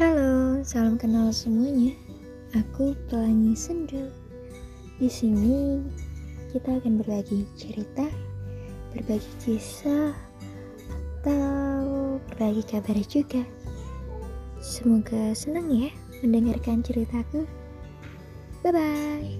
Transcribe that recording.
Halo, salam kenal semuanya. Aku Pelangi senduk. Di sini kita akan berbagi cerita, berbagi kisah, atau berbagi kabar juga. Semoga senang ya mendengarkan ceritaku. Bye bye.